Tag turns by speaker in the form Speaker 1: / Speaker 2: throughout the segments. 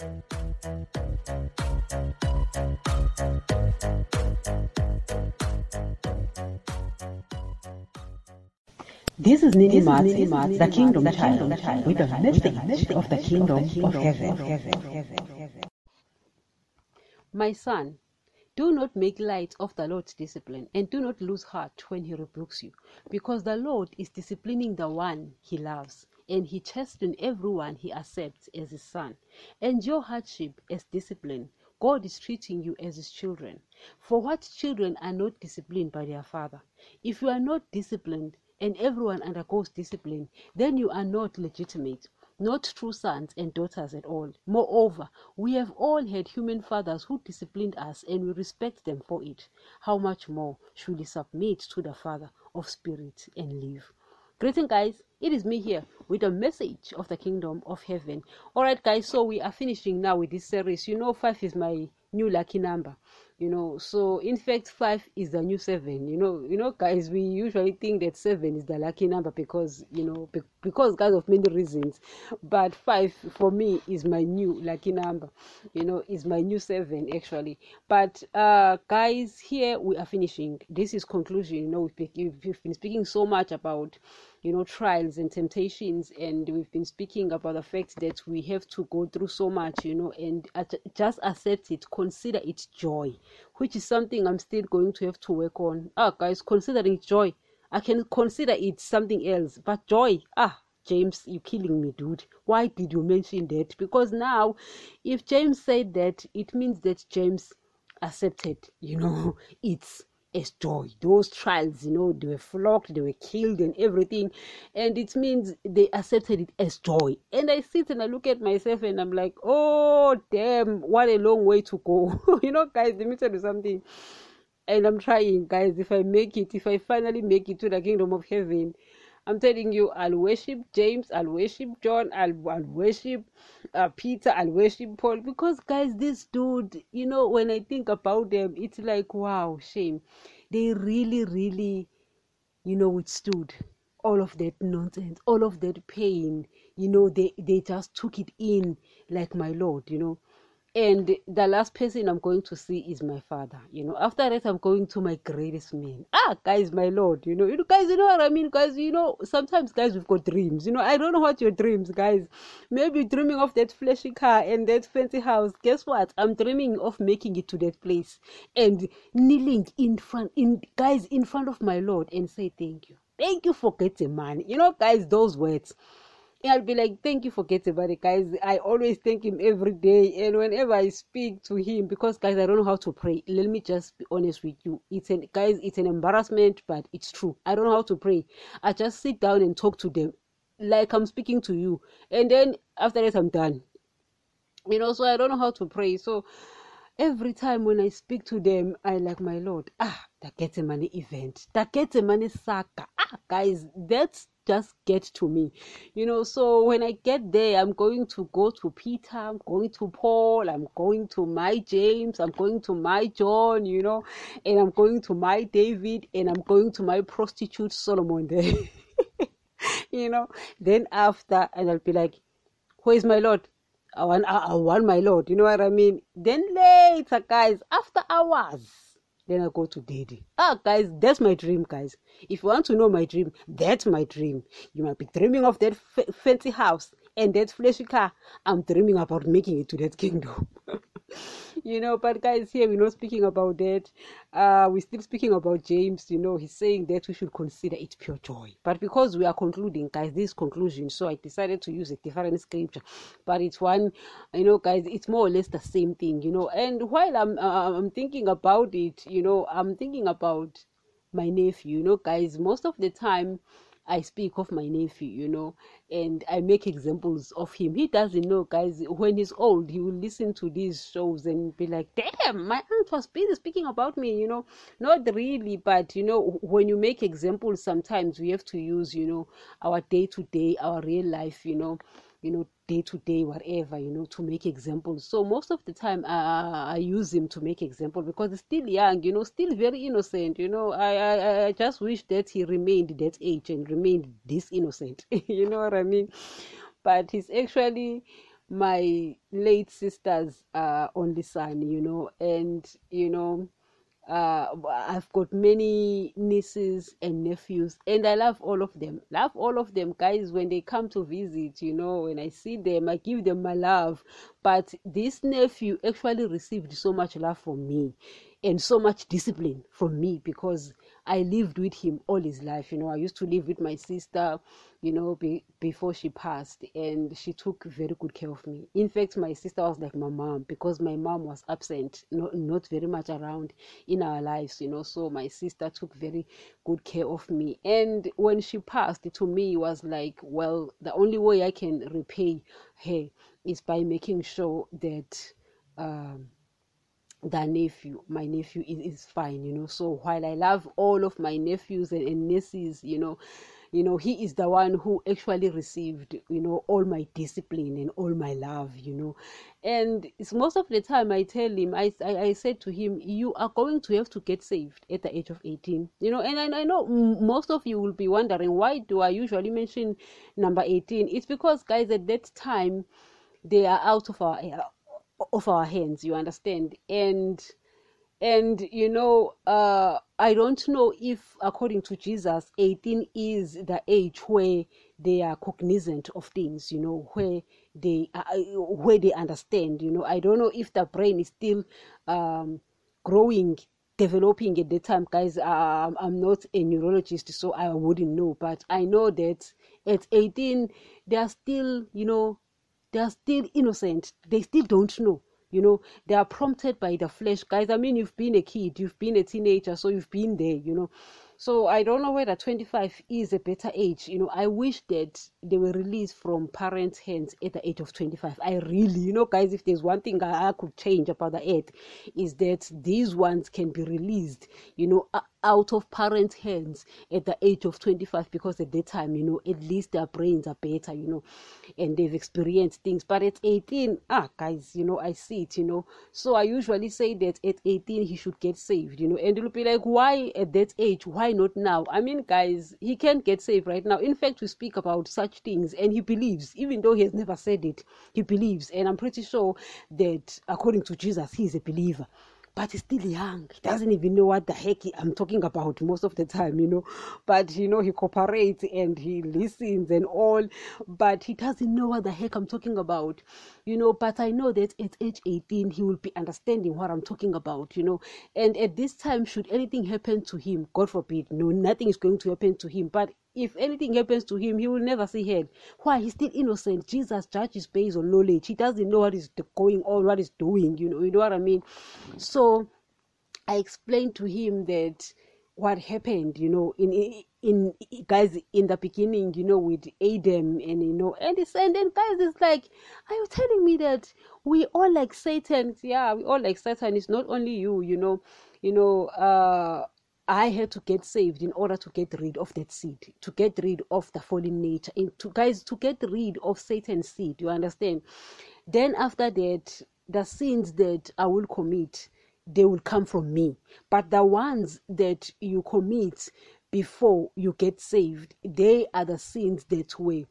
Speaker 1: This is Nini Mats, the Kingdom Child, with the message of the Kingdom of Heaven.
Speaker 2: My son, do not make light of the Lord's discipline, and do not lose heart when he rebukes you, because the Lord is disciplining the one he loves, and he chastens everyone he accepts as his son. Endure hardship as discipline. God is treating you as his children. For what children are not disciplined by their father? If you are not disciplined, and everyone undergoes discipline, then you are not legitimate, not true sons and daughters at all. Moreover, we have all had human fathers who disciplined us and we respect them for it. How much more should we submit to the Father of Spirit and live? Greeting, guys. It is me here with a message of the kingdom of heaven. All right, guys. So we are finishing now with this series. You know, five is my new lucky number you know. So in fact five is the new seven you know. You know guys we usually think that seven is the lucky number because you know be- because guys of many reasons. But five for me is my new lucky number you know is my new seven actually. But uh guys here we are finishing. This is conclusion. You know we've, we've been speaking so much about you know trials and temptations and we've been speaking about the fact that we have to go through so much you know and just accept it consider it joy which is something i'm still going to have to work on ah guys considering joy i can consider it something else but joy ah James, you're killing me, dude. Why did you mention that? Because now, if James said that, it means that James accepted, you know, it's as joy. Those trials, you know, they were flogged, they were killed, and everything. And it means they accepted it as joy. And I sit and I look at myself and I'm like, oh, damn, what a long way to go. you know, guys, let me tell you something. And I'm trying, guys. If I make it, if I finally make it to the kingdom of heaven, I'm telling you, I'll worship James, I'll worship John, I'll, I'll worship uh, Peter, I'll worship Paul. Because, guys, this dude, you know, when I think about them, it's like, wow, shame. They really, really, you know, withstood all of that nonsense, all of that pain. You know, they, they just took it in like my Lord, you know and the last person i'm going to see is my father you know. After that i'm going to my greatest man. Ah guys my lord you know. You guys you know what i mean? Guys you know sometimes guys we've got dreams you know. I don't know what your dreams guys. Maybe dreaming of that flashy car and that fancy house. Guess what? I'm dreaming of making it to that place and kneeling in front in guys in front of my lord and say thank you. Thank you for getting money. You know guys those words I'll be like, thank you for getting money, guys. I always thank him every day, and whenever I speak to him, because guys, I don't know how to pray. Let me just be honest with you. It's an guys, it's an embarrassment, but it's true. I don't know how to pray. I just sit down and talk to them, like I'm speaking to you, and then after that, I'm done. You know, so I don't know how to pray. So every time when I speak to them, I like my Lord. Ah, that gets a money event. That gets a money saga. Ah, guys, that's just get to me. You know so when i get there i'm going to go to peter i'm going to paul i'm going to my james i'm going to my john you know and i'm going to my david and i'm going to my prostitute solomon there. You know then after and i'll be like who is my lord? I want, I want my lord. You know what i mean? Then later guys after hours then I go to daddy. Ah, guys, that's my dream, guys. If you want to know my dream, that's my dream. You might be dreaming of that f- fancy house and that flashy car. I'm dreaming about making it to that kingdom. you know but guys here we're not speaking about that. Uh we're still speaking about james you know he's saying that we should consider it pure joy. But because we are concluding guys this conclusion so i decided to use a different scripture. But it's one you know guys it's more or less the same thing you know. And while i'm uh, i'm thinking about it you know i'm thinking about my nephew you know guys most of the time I speak of my nephew, you know, and I make examples of him. He doesn't know, guys. When he's old, he will listen to these shows and be like, damn, my aunt was busy speaking about me, you know. Not really, but, you know, when you make examples, sometimes we have to use, you know, our day to day, our real life, you know, you know, day to day, whatever, you know, to make examples. So most of the time, I, I use him to make example because he's still young, you know, still very innocent. You know, I, I, I just wish that he remained that age and remained this innocent. you know what I mean? But he's actually my late sister's uh, only son, you know, and you know, uh, I've got many nieces and nephews, and I love all of them. Love all of them, guys. When they come to visit, you know, when I see them, I give them my love. But this nephew actually received so much love from me and so much discipline from me because I lived with him all his life. You know, I used to live with my sister, you know, be, before she passed, and she took very good care of me. In fact, my sister was like my mom because my mom was absent, not, not very much around in our lives, you know. So my sister took very good care of me. And when she passed, to me, was like, well, the only way I can repay her is by making sure that. Um, the nephew my nephew is, is fine you know. So while i love all of my nephews and, and nieces you know you know he is the one who actually received you know all my discipline and all my love you know. And it's most of the time i tell him I, I i said to him you are going to have to get saved at the age of 18 you know. And I, I know most of you will be wondering why do i usually mention number 18 it's because guys at that time they are out of our of our hands you understand? And and you know uh i don't know if according to jesus 18 is the age where they are cognizant of things you know where they uh, where they understand you know? I don't know if the brain is still um growing developing at the time. Guys um, i'm not a neurologist so i wouldn't know. But i know that at 18 they are still you know they are still innocent. They still don't know you know. They are prompted by the flesh. Guys i mean you've been a kid you've been a teenager so you've been there you know. So i don't know whether 25 is a better age you know. I wish that they were released from parents hands at the age of 25 i really you know guys if there's one thing i, I could change about the earth is that these ones can be released you know uh, out of parents hands at the age of 25 because at that time you know at least their brains are better you know and they've experienced things. But at 18 ah guys you know i see it you know. So i usually say that at 18 he should get saved you know. And you'll be like why at that age? Why not now? I mean guys he can't get saved right now. In fact we speak about such things and he believes even though he has never said it he believes. And i'm pretty sure that according to jesus he is a believer but he's still young. He doesn't even know what the heck I'm talking about most of the time, you know. But you know, he cooperates and he listens and all, but he doesn't know what the heck I'm talking about, you know. But I know that at age 18, he will be understanding what I'm talking about, you know. And at this time, should anything happen to him, God forbid, no, nothing is going to happen to him. But if anything happens to him, he will never see hell. Why? He's still innocent. Jesus judges based on knowledge. He doesn't know what is going on, what is doing. You know, you know what I mean. So, I explained to him that what happened. You know, in in, in guys in the beginning, you know, with Adam and you know, and it's and then guys, it's like, are you telling me that we all like Satan? Yeah, we all like Satan. It's not only you. You know, you know. uh I had to get saved in order to get rid of that seed, to get rid of the fallen nature, and to guys to get rid of Satan's seed. You understand? Then after that, the sins that I will commit, they will come from me. But the ones that you commit before you get saved, they are the sins that were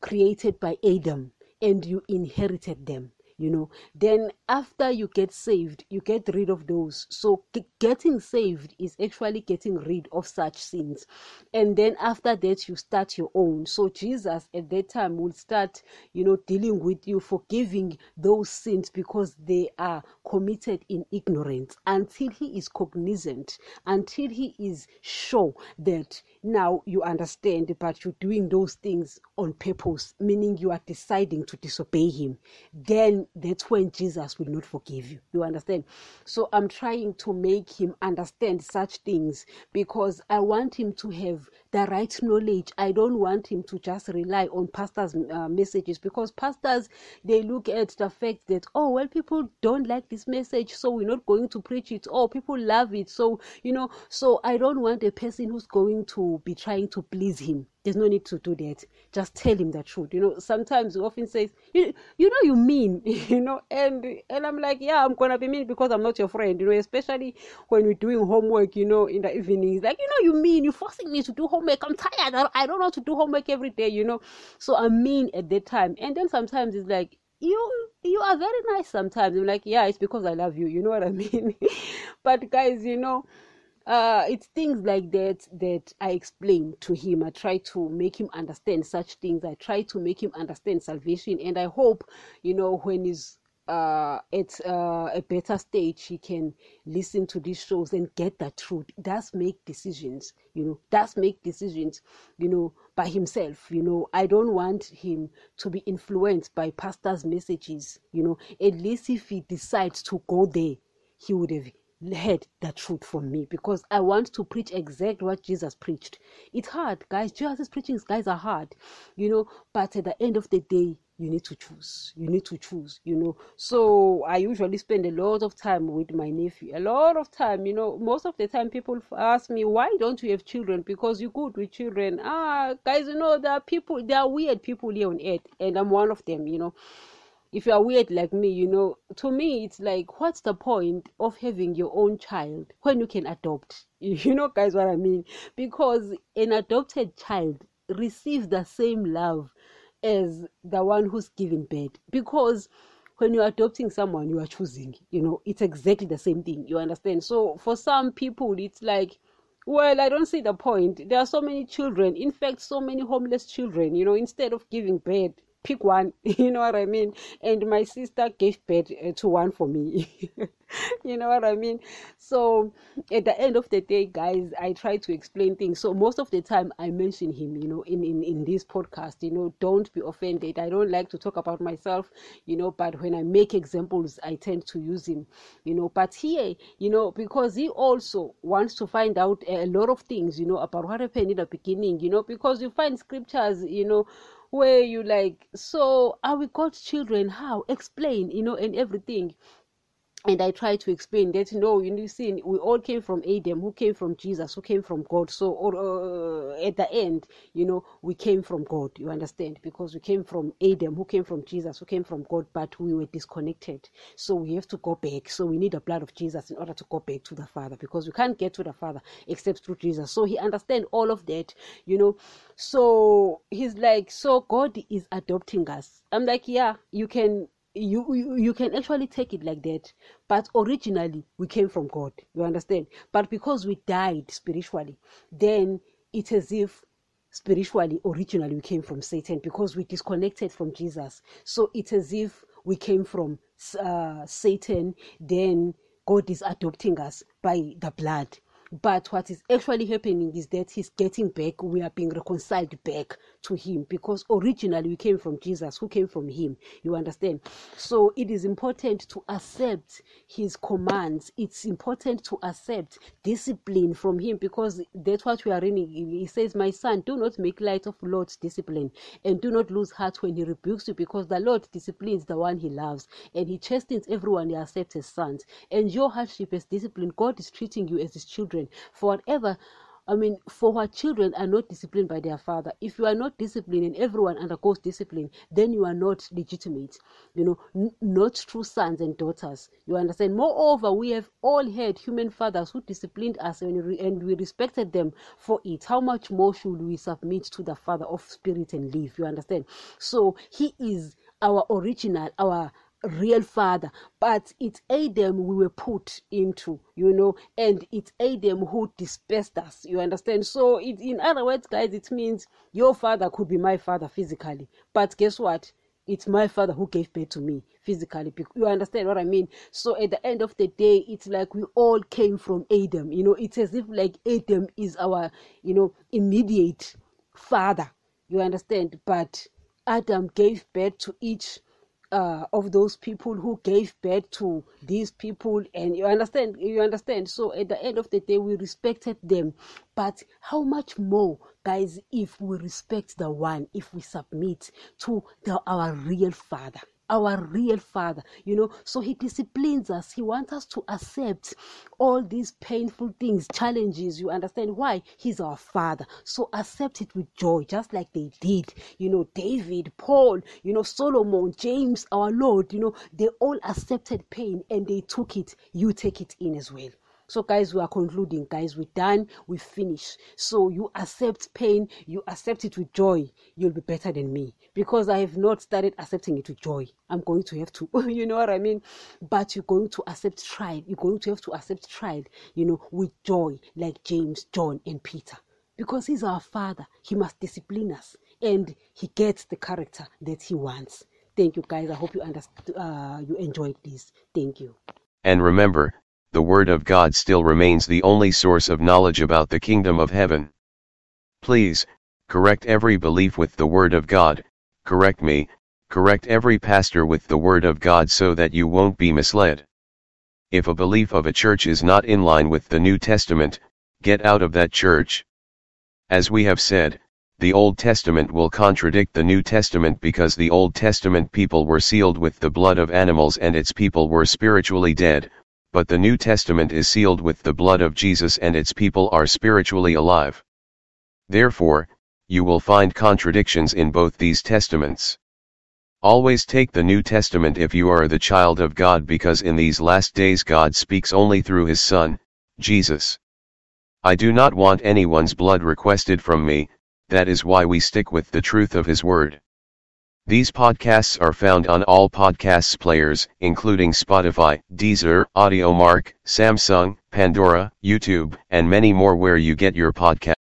Speaker 2: created by Adam, and you inherited them you know. Then after you get saved you get rid of those. So getting saved is actually getting rid of such sins. And then after that you start your own. So jesus at that time will start you know dealing with you forgiving those sins because they are committed in ignorance. Until he is cognizant until he is sure that now you understand but you're doing those things on purpose meaning you are deciding to disobey him then that's when Jesus will not forgive you. You understand? So I'm trying to make him understand such things because I want him to have the right knowledge. I don't want him to just rely on pastors' uh, messages because pastors they look at the fact that oh well people don't like this message so we're not going to preach it. Oh people love it so you know so I don't want a person who's going to be trying to please him there's no need to do that. Just tell him the truth. You know sometimes we often says, you, you know you mean you know and and i'm like yeah i'm gonna be mean because i'm not your friend you know especially when we're doing homework you know in the evenings like you know you mean you're forcing me to do homework. I'm tired. I don't know to do homework every day you know. So i'm mean at that time. And then sometimes it's like you you are very nice sometimes. I'm like yeah it's because i love you. You know what i mean? But guys you know uh, it's things like that that I explain to him. I try to make him understand such things. I try to make him understand salvation, and I hope, you know, when he's uh, at uh, a better stage, he can listen to these shows and get the truth. Does make decisions, you know. Does make decisions, you know, by himself. You know, I don't want him to be influenced by pastors' messages. You know, at least if he decides to go there, he would have heard the truth from me because I want to preach exact what Jesus preached. It's hard, guys. Jesus' preachings, guys, are hard, you know. But at the end of the day, you need to choose. You need to choose, you know. So I usually spend a lot of time with my nephew. A lot of time, you know. Most of the time, people ask me, "Why don't you have children?" Because you're good with children. Ah, guys, you know, there are people, there are weird people here on earth, and I'm one of them, you know if you are weird like me, you know, to me, it's like, what's the point of having your own child when you can adopt? You know, guys, what I mean? Because an adopted child receives the same love as the one who's giving birth. Because when you're adopting someone, you are choosing, you know, it's exactly the same thing. You understand? So for some people, it's like, well, I don't see the point. There are so many children, in fact, so many homeless children, you know, instead of giving birth pick one you know what i mean? And my sister gave birth uh, to one for me. You know what i mean? So at the end of the day guys i try to explain things. So most of the time i mention him you know in in, in this podcast you know don't be offended. I don't like to talk about myself you know but when i make examples i tend to use him you know. But here you know because he also wants to find out a lot of things you know about what happened in the beginning you know because you find scriptures you know where you like so are we god's children how explain you know and everything and I try to explain that know you see we all came from Adam who came from Jesus who came from God. So or, uh, at the end you know we came from God you understand? Because we came from Adam who came from Jesus who came from God but we were disconnected. So we have to go back. So we need the blood of Jesus in order to go back to the Father because we can't get to the Father except through Jesus. So he understand all of that you know? So he's like so God is adopting us. I'm like yeah you can you, you you can actually take it like that. But originally we came from god you understand? But because we died spiritually then it's as if spiritually originally we came from satan because we disconnected from jesus. So it's as if we came from uh, satan then god is adopting us by the blood but what is actually happening is that he's getting back, we are being reconciled back to him because originally we came from Jesus, who came from him. You understand? So it is important to accept his commands. It's important to accept discipline from him because that's what we are reading. He says, My son, do not make light of Lord's discipline and do not lose heart when he rebukes you because the Lord disciplines the one he loves and he chastens everyone he accepts as sons. And your hardship as discipline, God is treating you as his children children for whatever I mean, for what children are not disciplined by their father. If you are not disciplined and everyone undergoes discipline, then you are not legitimate, you know, n- not true sons and daughters. You understand? Moreover, we have all had human fathers who disciplined us and, re- and we respected them for it. How much more should we submit to the Father of Spirit and live? You understand? So, He is our original, our real father but it's adam we were put into you know and it's adam who dispersed us you understand? So it in other words guys it means your father could be my father physically but guess what? It's my father who gave birth to me physically you understand what i mean? So at the end of the day it's like we all came from adam you know? It's as if like adam is our you know immediate father you understand? But adam gave birth to each uh, of those people who gave birth to these people and you understand you understand. So at the end of the day we respected them. But how much more guys if we respect the one if we submit to the, our real father our real father you know. So he disciplines us. He wants us to accept all these painful things challenges you understand? Why? He's our father. So accept it with joy just like they did you know david paul you know solomon james our lord you know. They all accepted pain and they took it. You take it in as well So, guys, we are concluding. Guys, we're done. We finish. So, you accept pain. You accept it with joy. You'll be better than me because I have not started accepting it with joy. I'm going to have to, you know what I mean? But you're going to accept trial. You're going to have to accept trial, you know, with joy, like James, John, and Peter. Because he's our father. He must discipline us and he gets the character that he wants. Thank you, guys. I hope you understand. Uh, you enjoyed this. Thank you.
Speaker 3: And remember, the Word of God still remains the only source of knowledge about the kingdom of heaven. Please, correct every belief with the Word of God, correct me, correct every pastor with the Word of God so that you won't be misled. If a belief of a church is not in line with the New Testament, get out of that church. As we have said, the Old Testament will contradict the New Testament because the Old Testament people were sealed with the blood of animals and its people were spiritually dead, but the New Testament is sealed with the blood of Jesus and its people are spiritually alive. Therefore, you will find contradictions in both these testaments. Always take the New Testament if you are the child of God because in these last days God speaks only through his Son, Jesus. I do not want anyone's blood requested from me, that is why we stick with the truth of His Word. These podcasts are found on all podcasts players, including Spotify, Deezer, Audiomack, Samsung, Pandora, YouTube, and many more where you get your podcast.